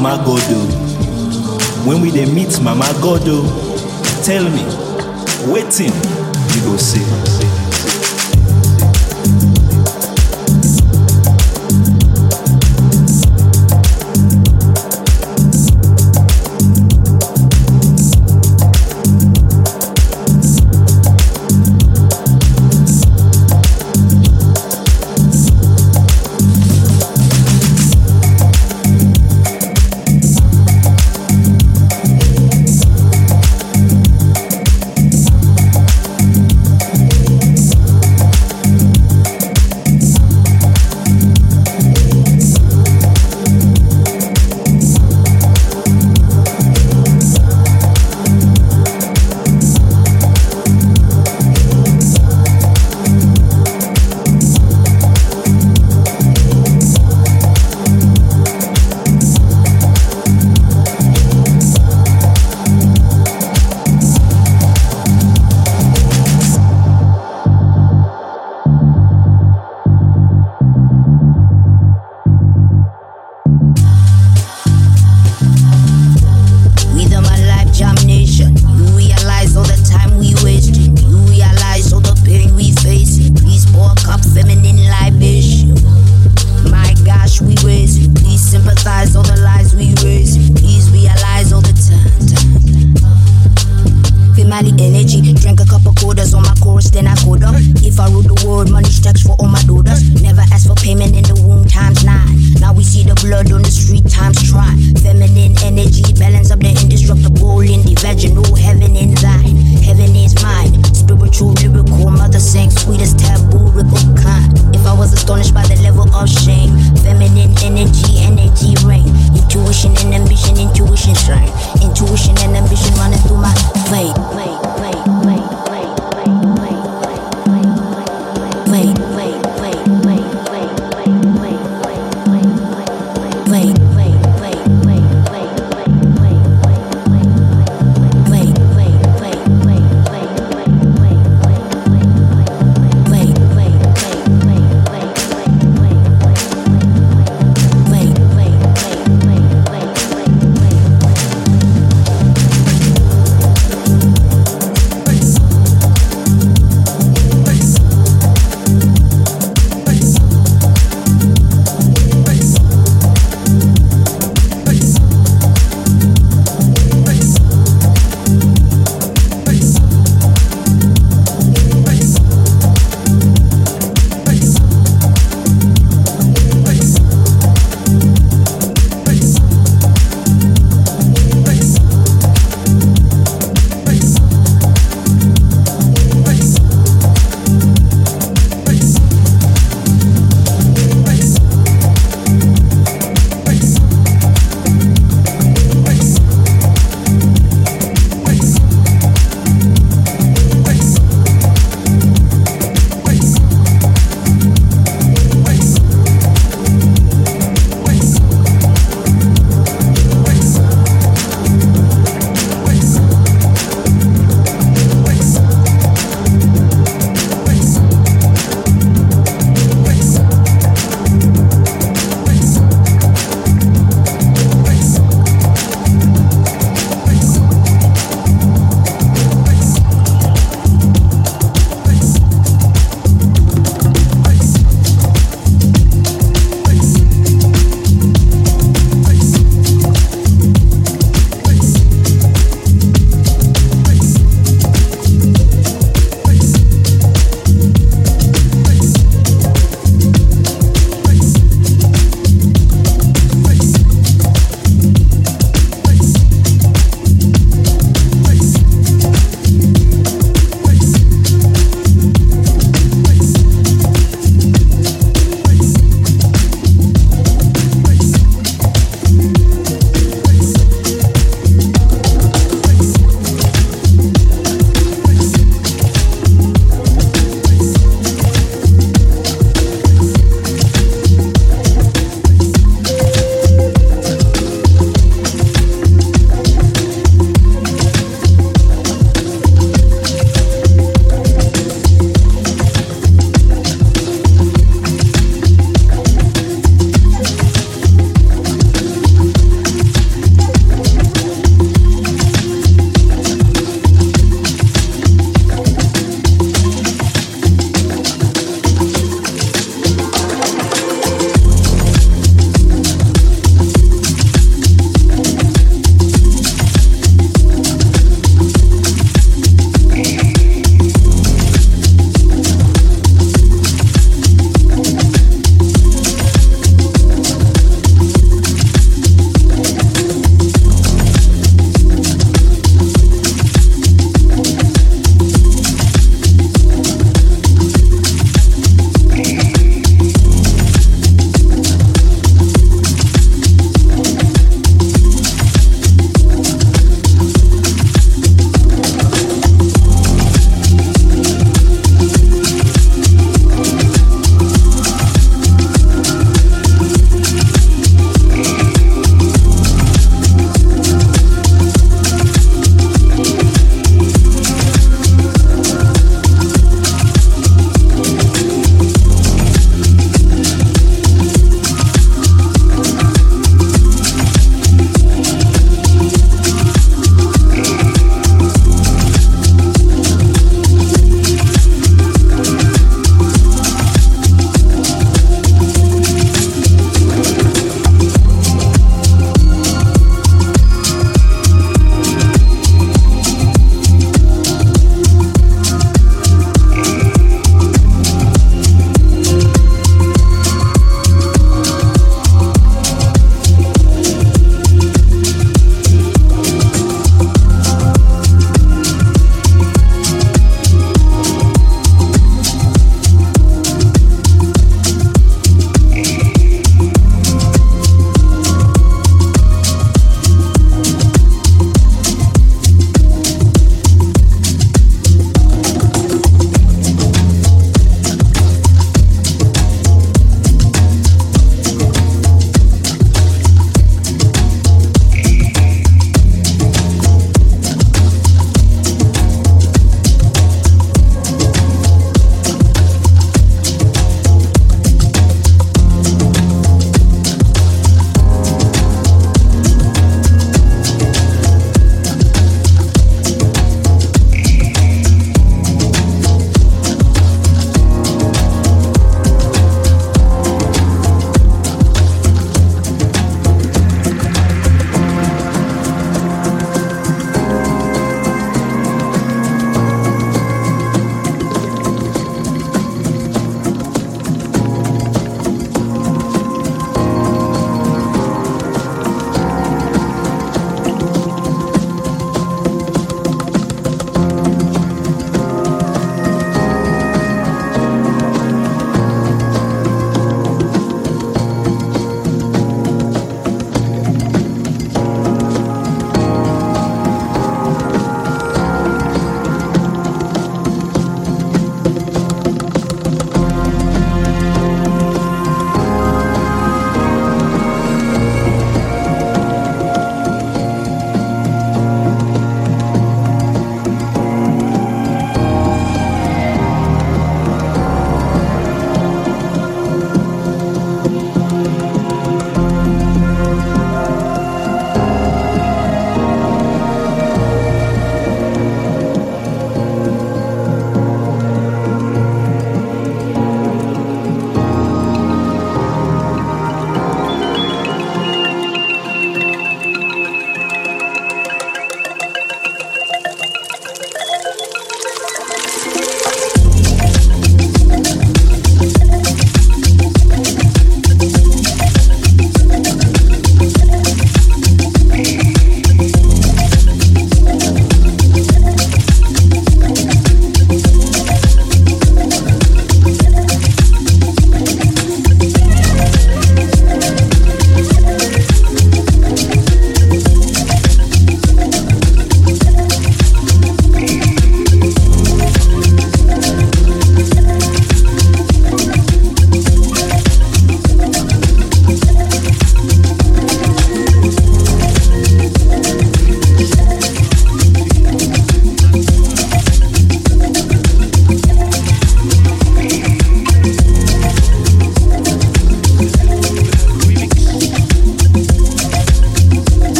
Mama Godo. Oh. When we they meet Mama Godo, oh, tell me, waiting, you go see.